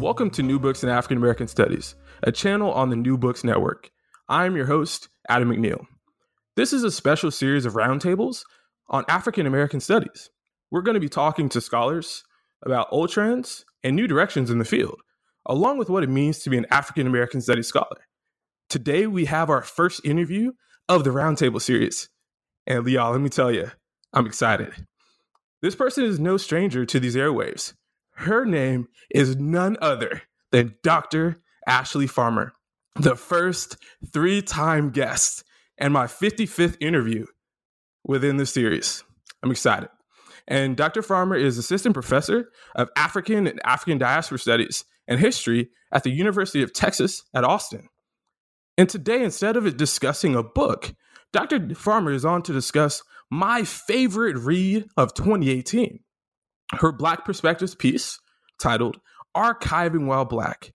Welcome to New Books in African American Studies, a channel on the New Books Network. I'm your host, Adam McNeil. This is a special series of roundtables on African American studies. We're going to be talking to scholars about old trends and new directions in the field, along with what it means to be an African American studies scholar. Today, we have our first interview of the roundtable series. And y'all, let me tell you, I'm excited. This person is no stranger to these airwaves. Her name is none other than Dr. Ashley Farmer, the first three time guest and my 55th interview within the series. I'm excited. And Dr. Farmer is assistant professor of African and African diaspora studies and history at the University of Texas at Austin. And today, instead of discussing a book, Dr. Farmer is on to discuss my favorite read of 2018 her Black Perspectives piece titled Archiving While Black.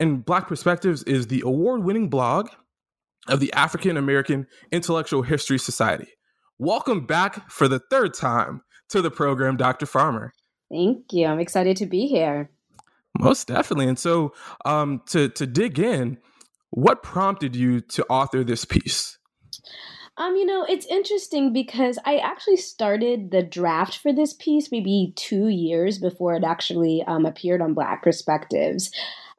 And Black Perspectives is the award winning blog of the African American Intellectual History Society. Welcome back for the third time to the program, Dr. Farmer. Thank you. I'm excited to be here. Most definitely. And so, um, to to dig in, what prompted you to author this piece? Um, you know, it's interesting because I actually started the draft for this piece maybe two years before it actually um, appeared on Black Perspectives.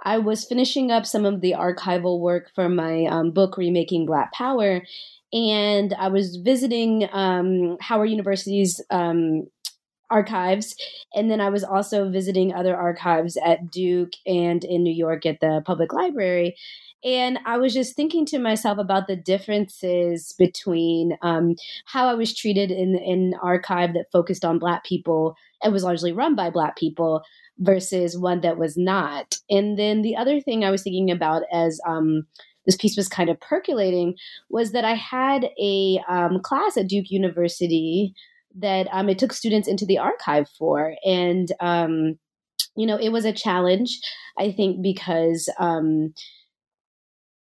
I was finishing up some of the archival work for my um, book, Remaking Black Power, and I was visiting um, Howard University's um, archives. And then I was also visiting other archives at Duke and in New York at the public library. And I was just thinking to myself about the differences between um, how I was treated in, an archive that focused on Black people and was largely run by Black people versus one that was not. And then the other thing I was thinking about as um, this piece was kind of percolating was that I had a um, class at Duke University that um, it took students into the archive for. And, um, you know, it was a challenge, I think, because um,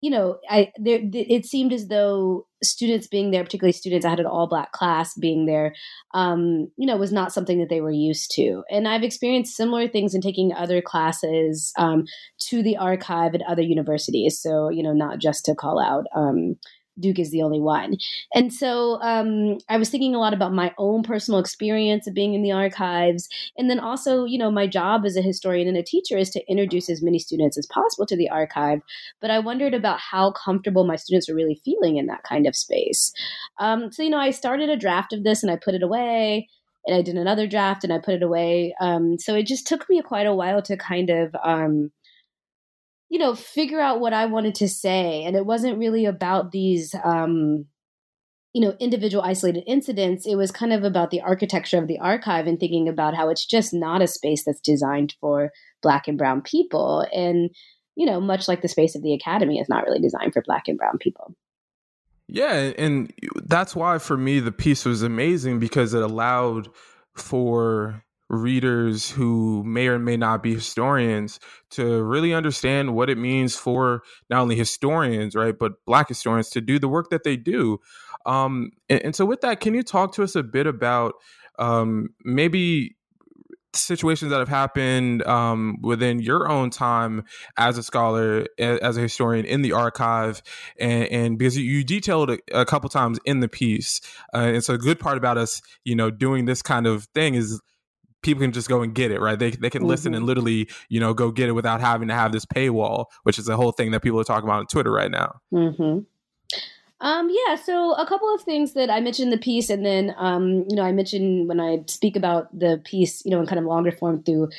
you know, I there it seemed as though students being there, particularly students, I had an all black class being there, um, you know, was not something that they were used to. And I've experienced similar things in taking other classes um, to the archive at other universities. So, you know, not just to call out um, Duke is the only one. And so um, I was thinking a lot about my own personal experience of being in the archives. And then also, you know, my job as a historian and a teacher is to introduce as many students as possible to the archive. But I wondered about how comfortable my students are really feeling in that kind of space. Um, so, you know, I started a draft of this and I put it away. And I did another draft and I put it away. Um, so it just took me quite a while to kind of um, you know, figure out what I wanted to say. And it wasn't really about these, um, you know, individual isolated incidents. It was kind of about the architecture of the archive and thinking about how it's just not a space that's designed for Black and Brown people. And, you know, much like the space of the academy is not really designed for Black and Brown people. Yeah. And that's why for me, the piece was amazing because it allowed for readers who may or may not be historians to really understand what it means for not only historians, right, but Black historians to do the work that they do. Um, and, and, so, with that, can you talk to us a bit about um, maybe situations that have happened um, within your own time as a scholar, as a historian in the archive, and, and because you detailed a, couple times in the piece, uh, and so a good part about us, you know, doing this kind of thing is people can just go and get it, right? They they can mm-hmm. listen and mm-hmm. literally, you know, go get it without having to have this paywall, which is a whole thing that people are talking about on Twitter right now. Mm-hmm. Um, yeah, so a couple of things that I mentioned in the piece, and then um, you know, I mentioned when I speak about the piece, you know, in kind of longer form through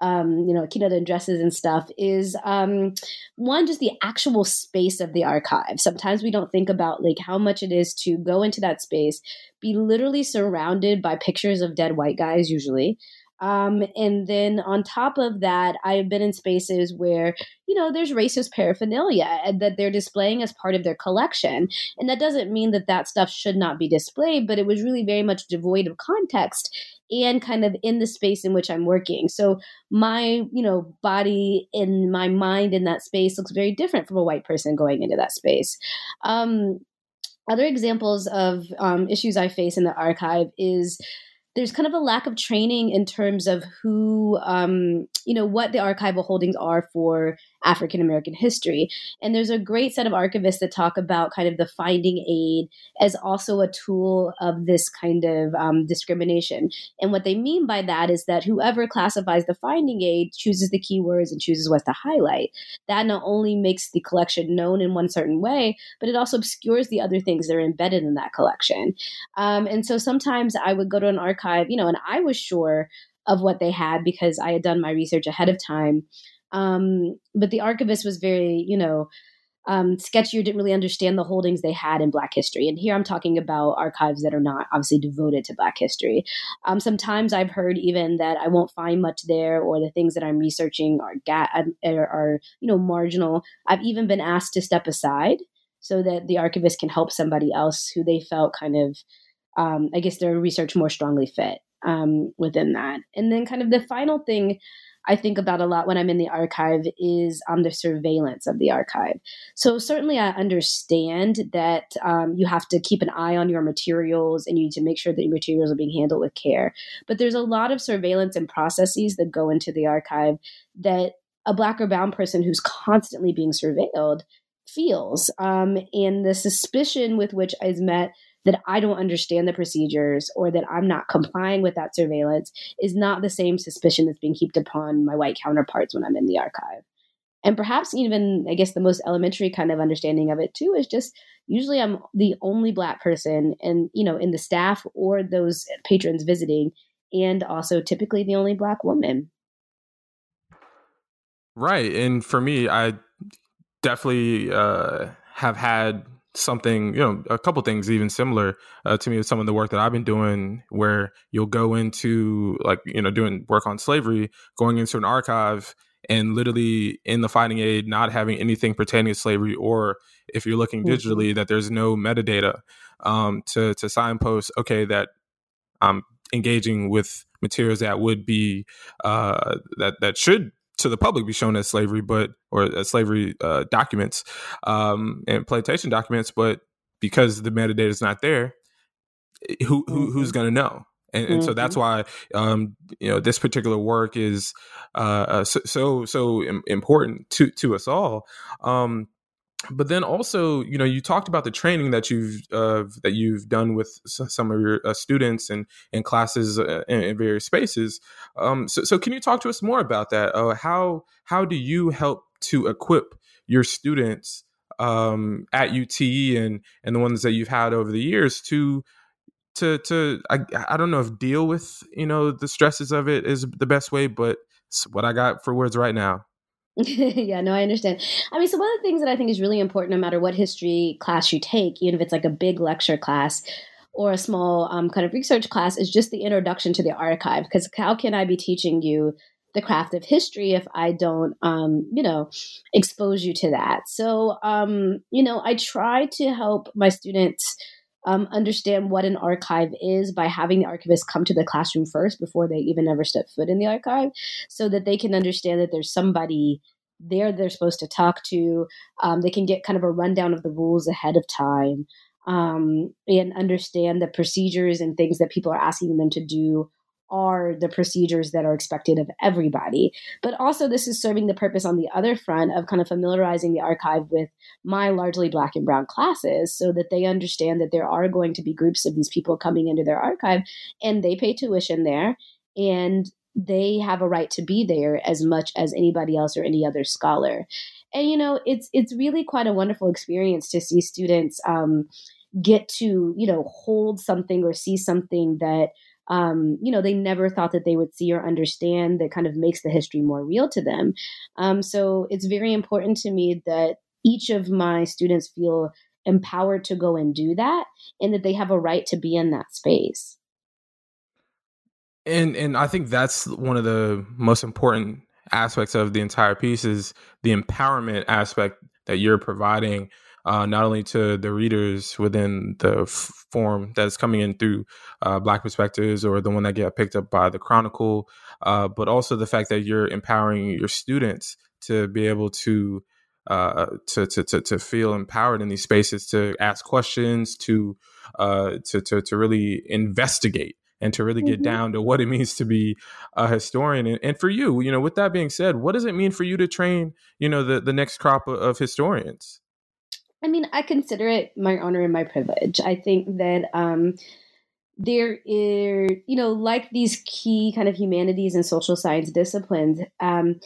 um, you know, keynote addresses and stuff is um, one, just the actual space of the archive. Sometimes we don't think about like how much it is to go into that space, be literally surrounded by pictures of dead white guys, usually. Um, and then on top of that, I've been in spaces where, you know, there's racist paraphernalia that they're displaying as part of their collection. And that doesn't mean that that stuff should not be displayed, but it was really very much devoid of context and kind of in the space in which I'm working. So my, you know, body and my mind in that space looks very different from a white person going into that space. Um, other examples of um, issues I face in the archive is there's kind of a lack of training in terms of who, um, you know, what the archival holdings are for African American history. And there's a great set of archivists that talk about kind of the finding aid as also a tool of this kind of um, discrimination. And what they mean by that is that whoever classifies the finding aid chooses the keywords and chooses what to highlight. That not only makes the collection known in one certain way, but it also obscures the other things that are embedded in that collection. Um, and so sometimes I would go to an archive, you know, and I was sure of what they had because I had done my research ahead of time. Um, but the archivist was very, you know, um, sketchy or didn't really understand the holdings they had in Black history. And here I'm talking about archives that are not obviously devoted to Black history. Um, sometimes I've heard even that I won't find much there, or the things that I'm researching are, ga- are, are you know marginal. I've even been asked to step aside so that the archivist can help somebody else who they felt kind of, um, I guess, their research more strongly fit um, within that. And then kind of the final thing I think about a lot when I'm in the archive is um, the surveillance of the archive. So certainly I understand that um, you have to keep an eye on your materials and you need to make sure that your materials are being handled with care. But there's a lot of surveillance and processes that go into the archive that a black or brown person who's constantly being surveilled feels. Um, and the suspicion with which is met that I don't understand the procedures or that I'm not complying with that surveillance is not the same suspicion that's being heaped upon my white counterparts when I'm in the archive. And perhaps even, I guess, the most elementary kind of understanding of it too is just usually I'm the only black person and, you know, in the staff or those patrons visiting, and also typically the only black woman. Right. And for me, I definitely uh, have had something, you know, a couple things even similar uh, to me with some of the work that I've been doing, where you'll go into like, you know, doing work on slavery, going into an archive and literally in the finding aid not having anything pertaining to slavery, or if you're looking mm-hmm. digitally, that there's no metadata um, to to signpost, okay, that I'm engaging with materials that would be uh, that that should to the public be shown as slavery, but or as slavery uh, documents um, and plantation documents, but because the metadata is not there, eh, who, who who's mm-hmm. going to know? And, and mm-hmm. so that's mm-hmm. why um, you know this particular work is uh, uh so so, so important to to us all. Um, but then also you know you talked about the training that you've uh, that you've done with some of your uh, students and in classes uh, in, in, various spaces. Um, so, so can you talk to us more about that? Uh, how how do you help to equip your students um, at UT and and the ones that you've had over the years to to to I, I don't know if deal with you know the stresses of it is the best way but what I got for words right now yeah, no, I understand. I mean, so one of the things that I think is really important, no matter what history class you take, even if it's like a big lecture class or a small um, kind of research class, is just the introduction to the archive. Because how can I be teaching you the craft of history if I don't, um, you know, expose you to that? So, um, you know, I try to help my students. Um, understand what an archive is by having the archivist come to the classroom first before they even ever step foot in the archive so that they can understand that there's somebody there they're supposed to talk to. Um, they can get kind of a rundown of the rules ahead of time um, and understand the procedures and things that people are asking them to do are the procedures that are expected of everybody. But also, this is serving the purpose on the other front of kind of familiarizing the archive with my largely black and brown classes so that they understand that there are going to be groups of these people coming into their archive and they pay tuition there and they have a right to be there as much as anybody else or any other scholar. And you know, it's it's really quite a wonderful experience to see students um, get to you know hold something or see something that um, you know, they never thought that they would see or understand that kind of makes the history more real to them. Um, so it's very important to me that each of my students feel empowered to go and do that and that they have a right to be in that space. And and I think that's one of the most important aspects of the entire piece is the empowerment aspect that you're providing uh, not only to the readers within the f- form that's coming in through uh, Black Perspectives or the one that get picked up by the Chronicle, uh, but also the fact that you're empowering your students to be able to uh, to, to, to to feel empowered in these spaces to ask questions to uh, to, to to really investigate and to really get mm-hmm. down to what it means to be a historian. And, and, for you, you know, with that being said, what does it mean for you to train, you know, the, the next crop of, of historians? I mean, I consider it my honor and my privilege. I think that um, there is, you know, like these key kind of humanities and social science disciplines, um,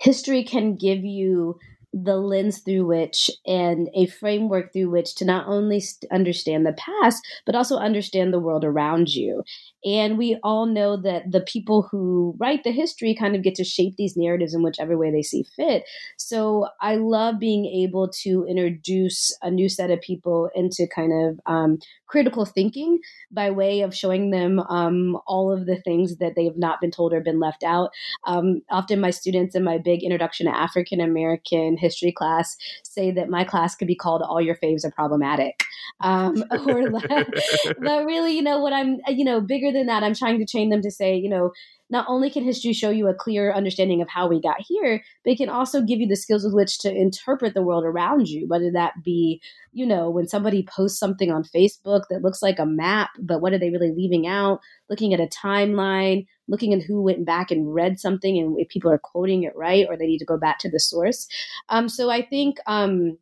history can give you the lens through which and a framework through which to not only understand the past but also understand the world around you and we all know that the people who write the history kind of get to shape these narratives in whichever way they see fit so i love being able to introduce a new set of people into kind of um, critical thinking by way of showing them um, all of the things that they have not been told or been left out. Um, often, my students in my big introduction to African American history class say that my class could be called "All Your Faves Are Problematic," um, or but really, you know, what I'm, you know, bigger than that, I'm trying to train them to say, you know, not only can history show you a clear understanding of how we got here, but it can also give you the skills with which to interpret the world around you, whether that be, you know, when somebody posts something on Facebook that looks like a map, but what are they really leaving out? Looking at a timeline, looking at who went back and read something and if people are quoting it right or they need to go back to the source. Um, so I think um,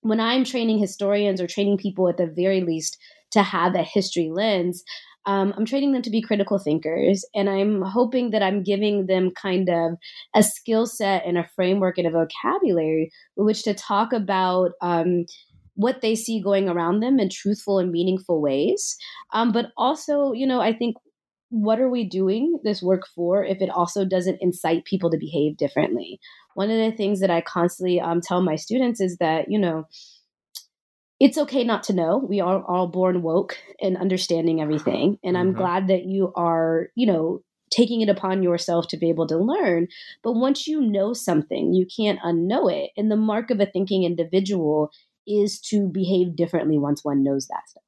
when I'm training historians or training people at the very least to have a history lens, um, I'm training them to be critical thinkers, and I'm hoping that I'm giving them kind of a skill set and a framework and a vocabulary with which to talk about. Um, what they see going around them in truthful and meaningful ways. Um, but also, you know, I think what are we doing this work for if it also doesn't incite people to behave differently? One of the things that I constantly um, tell my students is that, you know, it's okay not to know. We are all born woke and understanding everything. And I'm mm-hmm. glad that you are, you know, taking it upon yourself to be able to learn. But once you know something, you can't unknow it. And the mark of a thinking individual is to behave differently once one knows that stuff.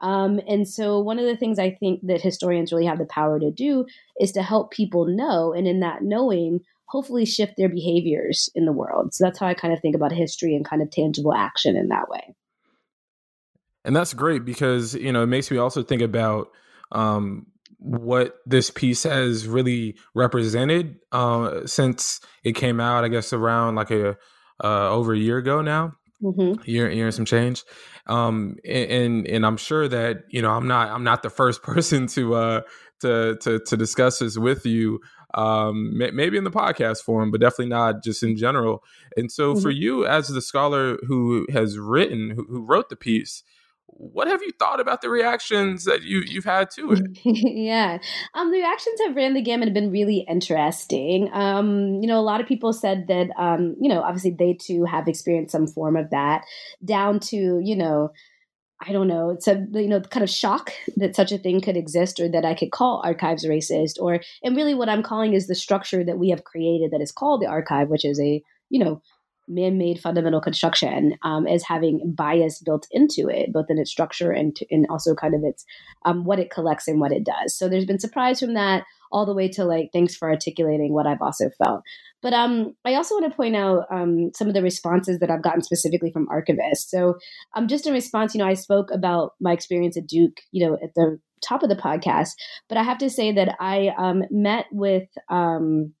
Um, and so, one of the things I think that historians really have the power to do is to help people know, and in that knowing, hopefully shift their behaviors in the world. So, that's how I kind of think about history and kind of tangible action in that way and that's great because you know it makes me also think about um, what this piece has really represented uh, since it came out. I guess around like a uh, over a year ago now. Mm-hmm. Year, year and some change, um, and and I'm sure that you know I'm not I'm not the first person to uh to to to discuss this with you um, maybe in the podcast form, but definitely not just in general. And so, mm-hmm. for you as the scholar who has written, who, who, wrote the piece, what have you thought about the reactions that you you've had to it? yeah, um, the reactions have ran the gamut have been really interesting. Um, you know, a lot of people said that um, you know, obviously they too have experienced some form of that, down to you know. I don't know. It's a you know kind of shock that such a thing could exist, or that I could call archives racist, or and really what I'm calling is the structure that we have created that is called the archive, which is a you know man-made fundamental construction um, as having bias built into it, both in its structure and to, and also kind of its um, what it collects and what it does. So there's been surprise from that all the way to like thanks for articulating what I've also felt. But um, I also want to point out um, some of the responses that I've gotten specifically from archivists. So um, just in response, you know, I spoke about my experience at Duke, you know, at the top of the podcast, but I have to say that I um, met with um,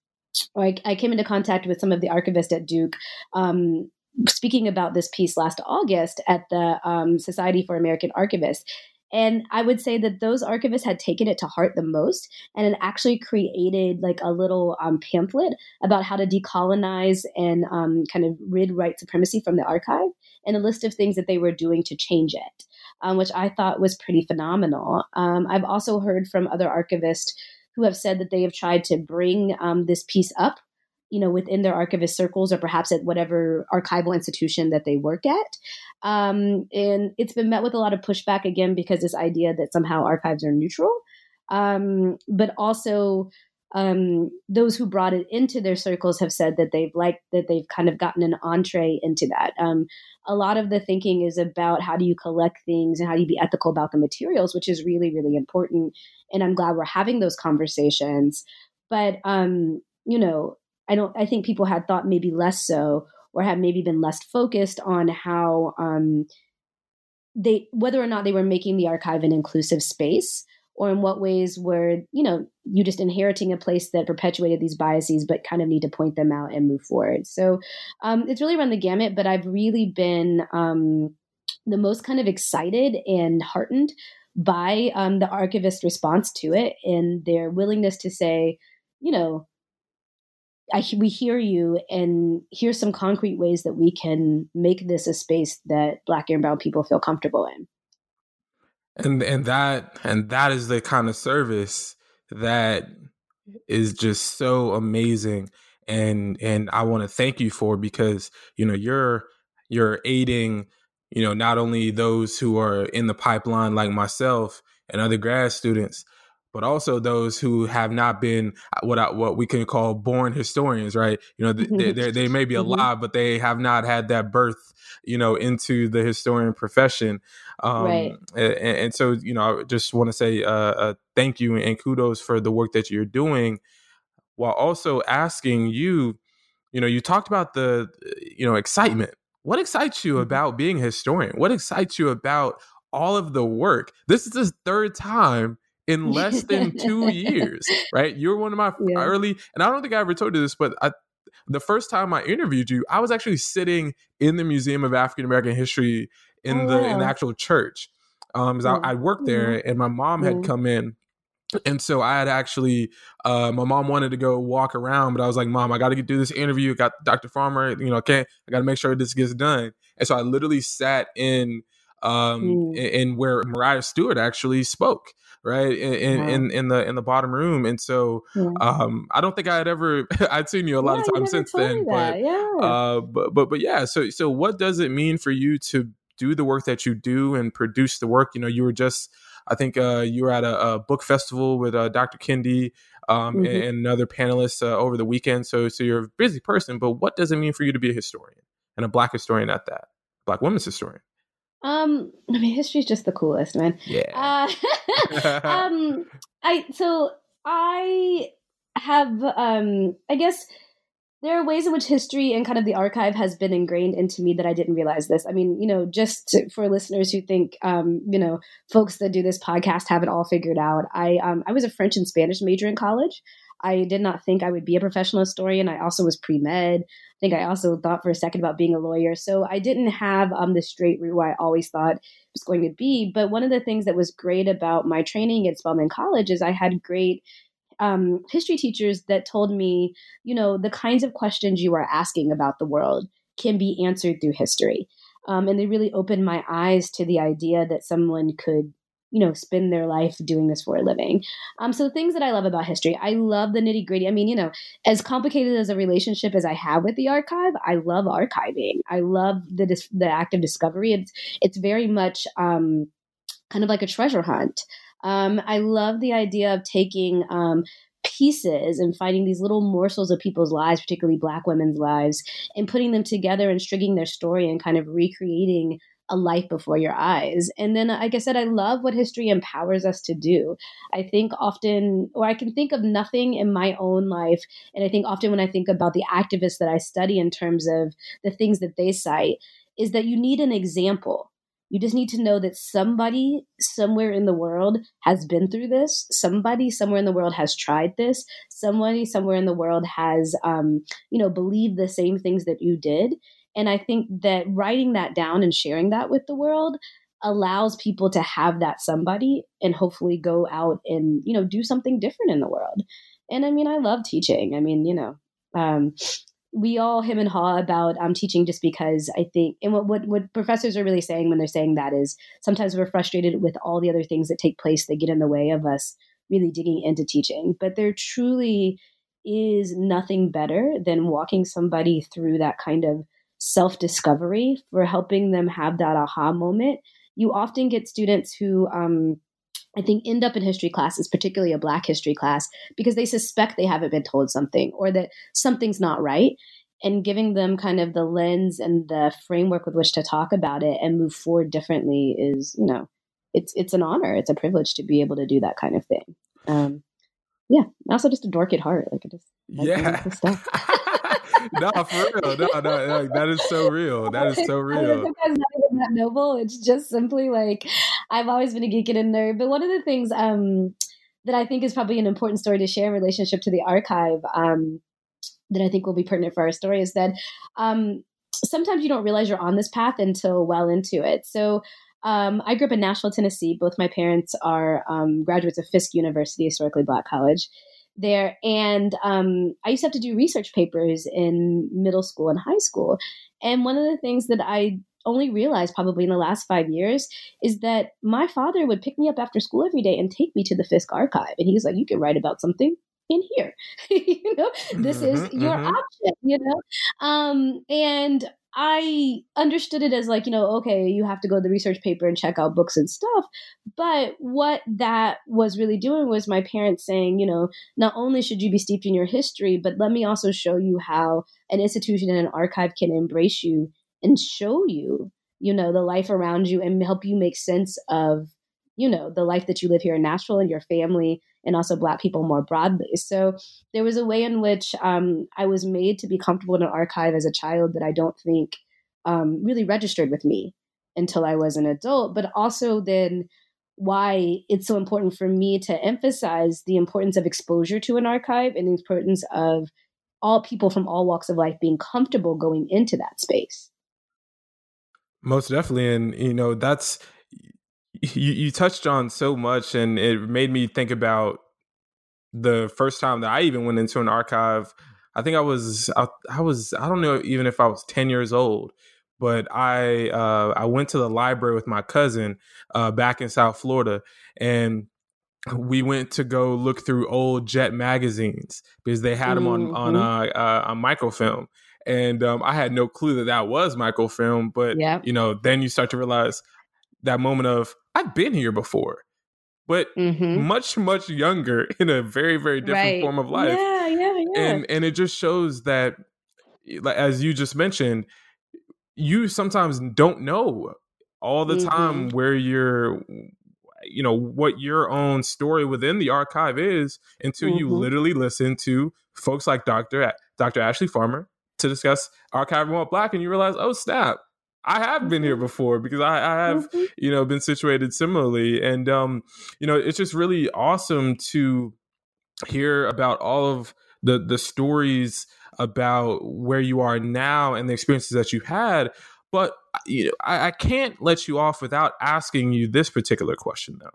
I, I came into contact with some of the archivists at Duke um, speaking about this piece last August at the um, Society for American Archivists. And I would say that those archivists had taken it to heart the most and had actually created like a little um, pamphlet about how to decolonize and um, kind of rid white supremacy from the archive and a list of things that they were doing to change it. um, which I thought was pretty phenomenal. Um, I've also heard from other archivists who have said that they have tried to bring um, this piece up, you know, within their archivist circles or perhaps at whatever archival institution that they work at. Um, and it's been met with a lot of pushback again because this idea that somehow archives are neutral, um, but also um, those who brought it into their circles have said that they've liked that they've kind of gotten an entree into that. Um, a lot of the thinking is about how do you collect things and how do you be ethical about the materials, which is really, really important. And I'm glad we're having those conversations. But um, you know, I don't. I think people had thought maybe less so, or had maybe been less focused on how um, they whether or not they were making the archive an inclusive space or in what ways were you know you just inheriting a place that perpetuated these biases but kind of need to point them out and move forward. So um, it's really run the gamut but i've really been um, the most kind of excited and heartened by um, the archivist response to it and their willingness to say you know I, we hear you and here's some concrete ways that we can make this a space that black and brown people feel comfortable in and and that and that is the kind of service that is just so amazing. And and I want to thank you for because you know you're you're aiding you know not only those who are in the pipeline like myself and other grad students but also those who have not been uh, what I, what we can call born historians, right? You know, they, they, they may be mm-hmm. alive, but they have not had that birth, you know, into the historian profession. Um, right. And, and, so, you know, I just want to say uh, uh, thank you and kudos for the work that you're doing, while also asking you, you know, you talked about the, you know, excitement. What excites you mm-hmm. about being a historian? What excites you about all of the work? This is the third time in less than two years, right? You're one of my yeah. early, and I don't think I ever told you this, but I, the first time I interviewed you, I was actually sitting in the Museum of African American History in oh, the wow. in the actual church. Um, I, I, worked there, mm-hmm. and my mom had mm-hmm. come in. And so I had actually, uh, my mom wanted to go walk around, but I was like, "Mom, I got to do this interview. Got Dr. Farmer, you know, okay, I got to make sure this gets done." And so I literally sat in, um, mm. in, in where Maria Stewart actually spoke right in in, in, in the in the bottom room and so yeah. um i don't think i had ever i'd seen you a lot yeah, of times since then but yeah. uh but but but yeah so so what does it mean for you to do the work that you do and produce the work you know you were just i think uh you were at a, a book festival with uh, dr kendi um, mm-hmm. and, and another panelist uh, over the weekend so so you're a busy person but what does it mean for you to be a historian and a black historian at that black women's historian um, I mean, history's just the coolest, man. Yeah. Uh, um, I so I have um, I guess there are ways in which history and kind of the archive has been ingrained into me that I didn't realize this. I mean, you know, just to, for listeners who think, um, you know, folks that do this podcast have it all figured out. I um, I was a French and Spanish major in college. I did not think I would be a professional historian. I also was pre med. I think I also thought for a second about being a lawyer. So I didn't have um, the straight route I always thought it was going to be. But one of the things that was great about my training at Spelman College is I had great um, history teachers that told me, you know, the kinds of questions you are asking about the world can be answered through history. Um, and they really opened my eyes to the idea that someone could you know spend their life doing this for a living. Um so the things that i love about history i love the nitty gritty. I mean you know as complicated as a relationship as i have with the archive i love archiving. I love the the act of discovery. It's it's very much um kind of like a treasure hunt. Um i love the idea of taking um pieces and finding these little morsels of people's lives, particularly Black women's lives, and putting them together and stringing their story and kind of recreating a life before your eyes. And then, like I said, I love what history empowers us to do. I think often, or I can think of nothing in my own life. And I think often when I think about the activists that I study in terms of the things that they cite, is that you need an example. You just need to know that somebody somewhere in the world has been through this. Somebody somewhere in the world has tried this. Somebody somewhere in the world has, um, you know, believed the same things that you did. And I think that writing that down and sharing that with the world allows people to have that somebody and hopefully go out and, you know, do something different in the world. And I mean, I love teaching. I mean, you know, um, we all him and haw about um, teaching just because I think, and what, what, what professors are really saying when they're saying that is sometimes we're frustrated with all the other things that take place that get in the way of us really digging into teaching. But there truly is nothing better than walking somebody through that kind of self discovery for helping them have that aha moment. You often get students who, um, I think end up in history classes, particularly a Black history class, because they suspect they haven't been told something or that something's not right. And giving them kind of the lens and the framework with which to talk about it and move forward differently is, you know, it's it's an honor, it's a privilege to be able to do that kind of thing. Um, yeah, I'm also just a dork at heart. Like I just like yeah. Stuff. no, for real. No, no, that is so real. That is so real. Sometimes not even that noble. It's just simply like I've always been a geek and a nerd. But one of the things um, that I think is probably an important story to share in relationship to the archive um, that I think will be pertinent for our story is that um, sometimes you don't realize you're on this path until well into it. So um, I grew up in Nashville, Tennessee. Both my parents are um, graduates of Fisk University, historically black college there. And um, I used to have to do research papers in middle school and high school. And one of the things that I only realized probably in the last five years is that my father would pick me up after school every day and take me to the Fisk archive. And he's like, You can write about something in here. you know, this mm-hmm, is your mm-hmm. option, you know? Um, and I understood it as like, you know, okay, you have to go to the research paper and check out books and stuff. But what that was really doing was my parents saying, you know, not only should you be steeped in your history, but let me also show you how an institution and an archive can embrace you and show you, you know, the life around you and help you make sense of, you know, the life that you live here in Nashville and your family and also Black people more broadly. So there was a way in which um, I was made to be comfortable in an archive as a child that I don't think um, really registered with me until I was an adult, but also then why it's so important for me to emphasize the importance of exposure to an archive and the importance of all people from all walks of life being comfortable going into that space. Most definitely. And, you know, that's you, you touched on so much and it made me think about the first time that I even went into an archive. I think I was I, I was I don't know even if I was 10 years old, but I uh, I went to the library with my cousin uh, back in South Florida and we went to go look through old Jet magazines because they had them on on mm-hmm. uh, uh, on microfilm, and um, I had no clue that that was microfilm. But yep. you know, then you start to realize that moment of I've been here before, but mm-hmm. much much younger in a very very different right. form of life. Yeah, yeah, yeah. And and it just shows that, as you just mentioned, you sometimes don't know all the mm-hmm. time where you're you know what your own story within the archive is until mm-hmm. you literally listen to folks like Dr. Dr. Ashley Farmer to discuss archiving while black and you realize oh snap I have been here mm-hmm. before because I, I have, mm-hmm. you know, been situated similarly. And, um, you know, it's just really awesome to hear about all of the, the stories about where you are now and the experiences that you had. But you know, I, I can't let you off without asking you this particular question, though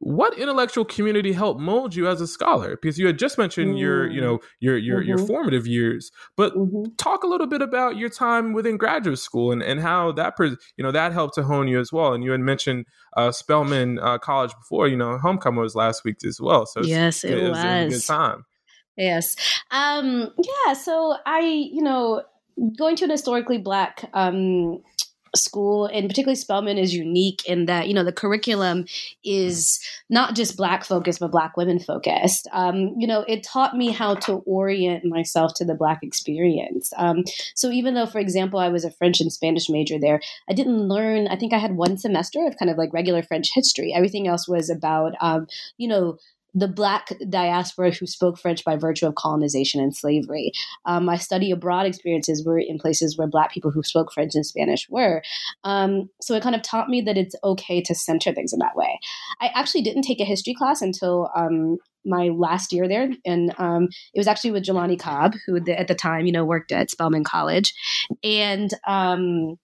what intellectual community helped mold you as a scholar because you had just mentioned mm. your you know your your, mm-hmm. your formative years but mm-hmm. talk a little bit about your time within graduate school and, and how that you know that helped to hone you as well and you had mentioned uh, spelman uh, college before you know homecoming was last week as well so yes it, it was, was a good time yes um yeah so i you know going to an historically black um school and particularly Spelman is unique in that you know the curriculum is not just black focused but black women focused. Um, you know it taught me how to orient myself to the black experience. Um, so even though for example I was a French and Spanish major there I didn't learn I think I had one semester of kind of like regular French history. Everything else was about um, you know the black diaspora who spoke French by virtue of colonization and slavery. Um, my study abroad experiences were in places where black people who spoke French and Spanish were. Um, so it kind of taught me that it's okay to center things in that way. I actually didn't take a history class until um, my last year there, and um, it was actually with Jelani Cobb, who at the time, you know, worked at Spelman College, and um,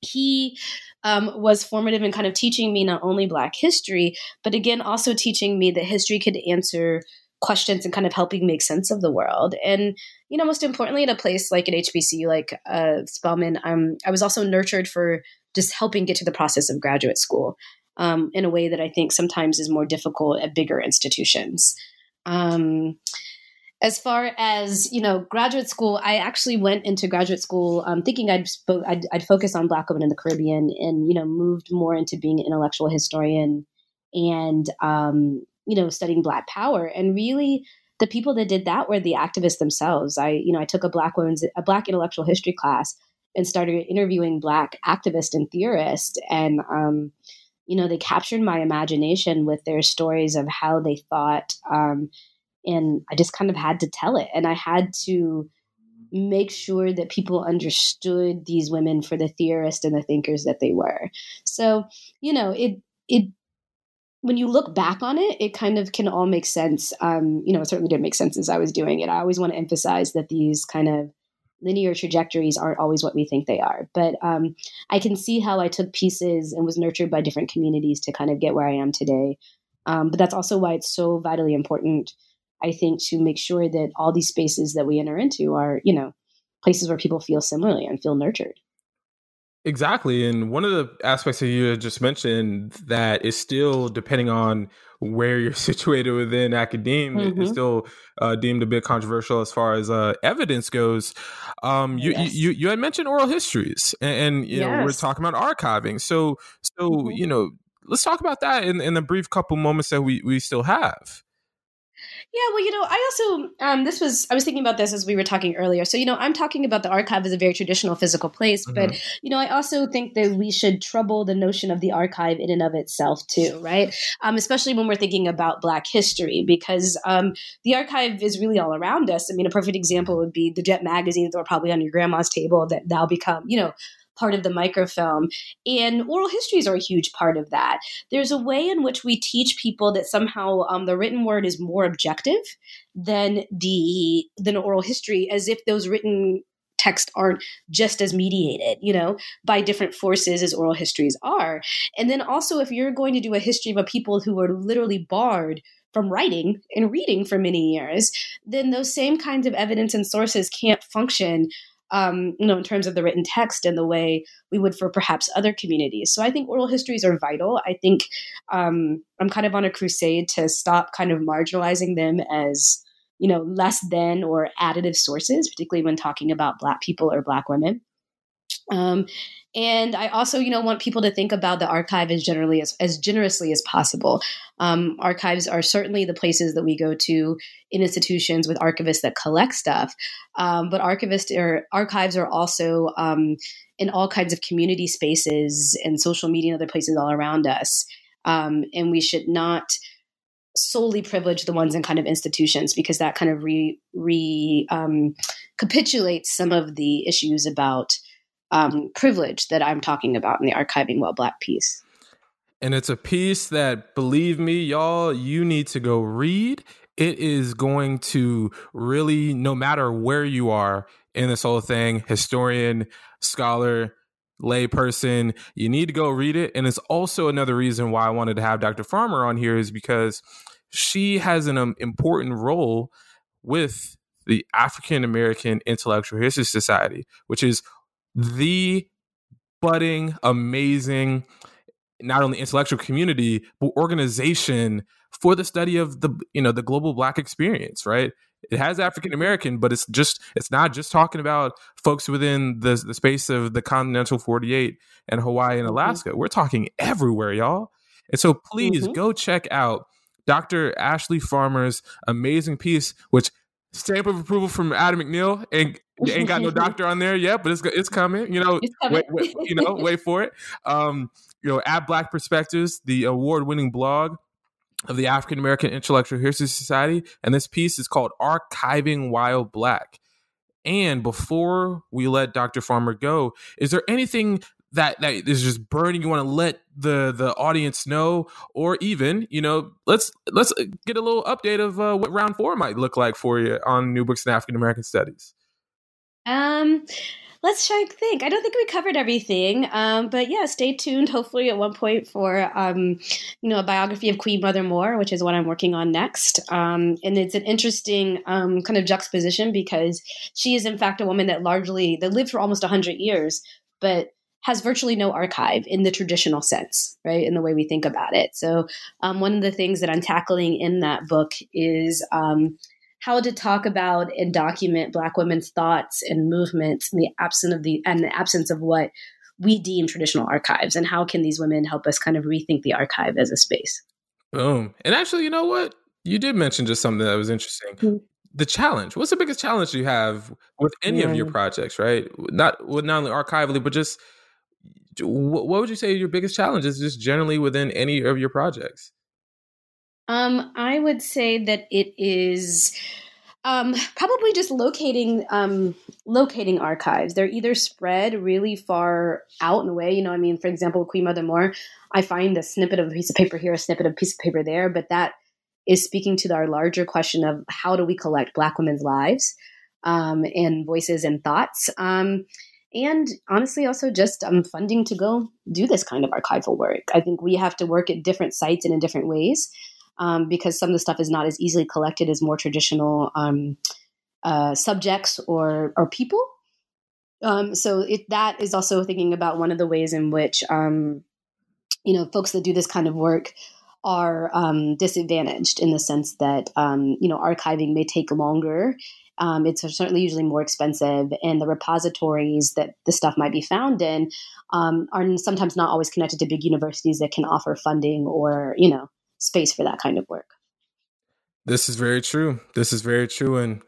he um, was formative in kind of teaching me not only Black history, but again, also teaching me that history could answer questions and kind of helping make sense of the world. And, you know, most importantly, at a place like an HBCU, like uh, Spelman, um, I was also nurtured for just helping get to the process of graduate school um, in a way that I think sometimes is more difficult at bigger institutions. Um, as far as you know graduate school i actually went into graduate school um, thinking I'd, I'd, I'd focus on black women in the caribbean and you know moved more into being an intellectual historian and um, you know studying black power. And really the people that did that were the activists themselves. I you know i took a black women's a black intellectual history class and started interviewing black activists and theorists. And um, you know they captured my imagination with their stories of how they thought um, and i just kind of had to tell it and i had to make sure that people understood these women for the theorists and the thinkers that they were so you know it it when you look back on it, it kind of can all make sense. Um, you know, it certainly didn't make sense as I was doing it. I always want to emphasize that these kind of linear trajectories aren't always what we think they are. But um, I can see how I took pieces and was nurtured by different communities to kind of get where I am today. Um, but that's also why it's so vitally important, I think, to make sure that all these spaces that we enter into are, you know, places where people feel similarly and feel nurtured. Exactly. And one of the aspects that you just mentioned that is still depending on where you're situated within academia mm-hmm. is still uh, deemed a bit controversial as far as uh, evidence goes. Um, you, yes. you, you had mentioned oral histories, and, and you yes. know we're talking about archiving. So so mm-hmm. you know let's talk about that in, in the brief couple moments that we, we still have. Yeah, well, you know, I also um, this was I was thinking about this as we were talking earlier. So, you know, I'm talking about the archive as a very traditional physical place, mm-hmm. but you know, I also think that we should trouble the notion of the archive in and of itself too, right? Um, especially when we're thinking about Black history, because um, the archive is really all around us. I mean, a perfect example would be the Jet magazines that were probably on your grandma's table that now become, you know, part of the microfilm. And oral histories are a huge part of that. There's a way in which we teach people that somehow um, the written word is more objective than the than oral history, as if those written texts aren't just as mediated, you know, by different forces as oral histories are. And then also, if you're going to do a history of a people who were literally barred from writing and reading for many years, then those same kinds of evidence and sources can't function um, you know, in terms of the written text and the way we would for perhaps other communities. So I think oral histories are vital. I think um, I'm kind of on a crusade to stop kind of marginalizing them as, you know, less than or additive sources, particularly when talking about Black people or Black women. Um, and I also, you know, want people to think about the archive as generally as, as generously as possible. Um, archives are certainly the places that we go to in institutions with archivists that collect stuff, um, but archivists or archives are also um, in all kinds of community spaces and social media and other places all around us. Um, and we should not solely privilege the ones in kind of institutions because that kind of re, re um, capitulates some of the issues about um, privilege that I'm talking about in the archiving while black piece. And it's a piece that, believe me, y'all, you need to go read. It is going to really, no matter where you are in this whole thing, historian, scholar, layperson, you need to go read it. And it's also another reason why I wanted to have Dr. Farmer on here is because she has an um, important role with the African American Intellectual History Society, which is the budding, amazing, not only intellectual community, but organization for the study of the, you know, the global black experience, right? It has African American, but it's just it's not just talking about folks within the the space of the continental 48 and Hawaii and mm-hmm. Alaska. Mm-hmm. We're talking everywhere, y'all. And so please mm-hmm. go check out Dr. Ashley Farmer's amazing piece, which stamp of approval from Adam McNeil. And ain't got no doctor on there yet, but it's it's coming. You know, coming. Wait, wait, you know, wait for it. Um, you know, at Black Perspectives, the award-winning blog of the African American Intellectual History Society, and this piece is called "Archiving While Black." And before we let Dr. Farmer go, is there anything that that is just burning you want to let the the audience know or even you know let's let's get a little update of uh, what round four might look like for you on new books in african american studies Um, let's try and think. I don't think we covered everything, um, but yeah, stay tuned. Hopefully, at one point for um, you know a biography of Queen Mother Moore, which is what I'm working on next. Um, and it's an interesting um, kind of juxtaposition because she is in fact a woman that largely that lived for almost 100 years, but has virtually no archive in the traditional sense, right? In the way we think about it. So, um, one of the things that I'm tackling in that book is um, how to talk about and document Black women's thoughts and movements in the absence of the and the absence of what we deem traditional archives, and how can these women help us kind of rethink the archive as a space? Boom. And actually, you know what? You did mention just something that was interesting. Mm-hmm. The challenge. What's the biggest challenge you have with any yeah. of your projects, right? Not with not only archivally, but just what would you say your biggest challenge is just generally within any of your projects? Um, I would say that it is um, probably just locating um, locating archives. They're either spread really far out and away. You know, I mean, for example, Queen Mother Moore, I find a snippet of a piece of paper here, a snippet of a piece of paper there, but that is speaking to our larger question of how do we collect Black women's lives um, and voices and thoughts. Um, and honestly, also just um, funding to go do this kind of archival work. I think we have to work at different sites and in different ways um, because some of the stuff is not as easily collected as more traditional um, uh, subjects or or people. Um, so it, that is also thinking about one of the ways in which um, you know folks that do this kind of work are um, disadvantaged in the sense that you know archiving may take longer. Um, it's certainly usually more expensive, and the repositories that the stuff might be found in um, are sometimes not always connected to big universities that can offer funding or you know space for that kind of work. This is very true. This is very true. And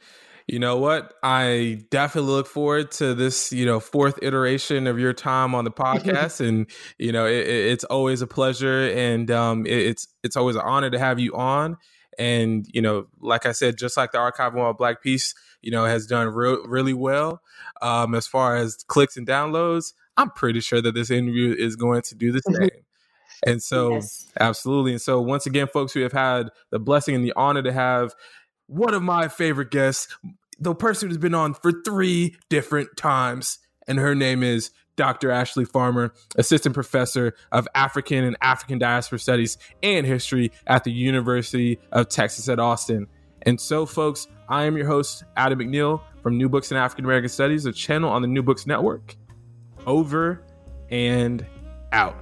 you know what? I definitely look forward to this, you know, fourth iteration of your time on the podcast. and, you know, it, it's always a pleasure and um, it, it's it's always an honor to have you on. And, you know, like I said, just like the Archive of Black piece, you know, has done re- really well um, as far as clicks and downloads, I'm pretty sure that this interview is going to do the same. And so, yes. absolutely. And so, once again, folks, we have had the blessing and the honor to have one of my favorite guests, the person who's been on for three different times. And her name is Dr. Ashley Farmer, Assistant Professor of African and African Diaspora Studies and History at the University of Texas at Austin. And so, folks, I am your host, Adam McNeil from New Books in African American Studies, a channel on the New Books Network. Over and out.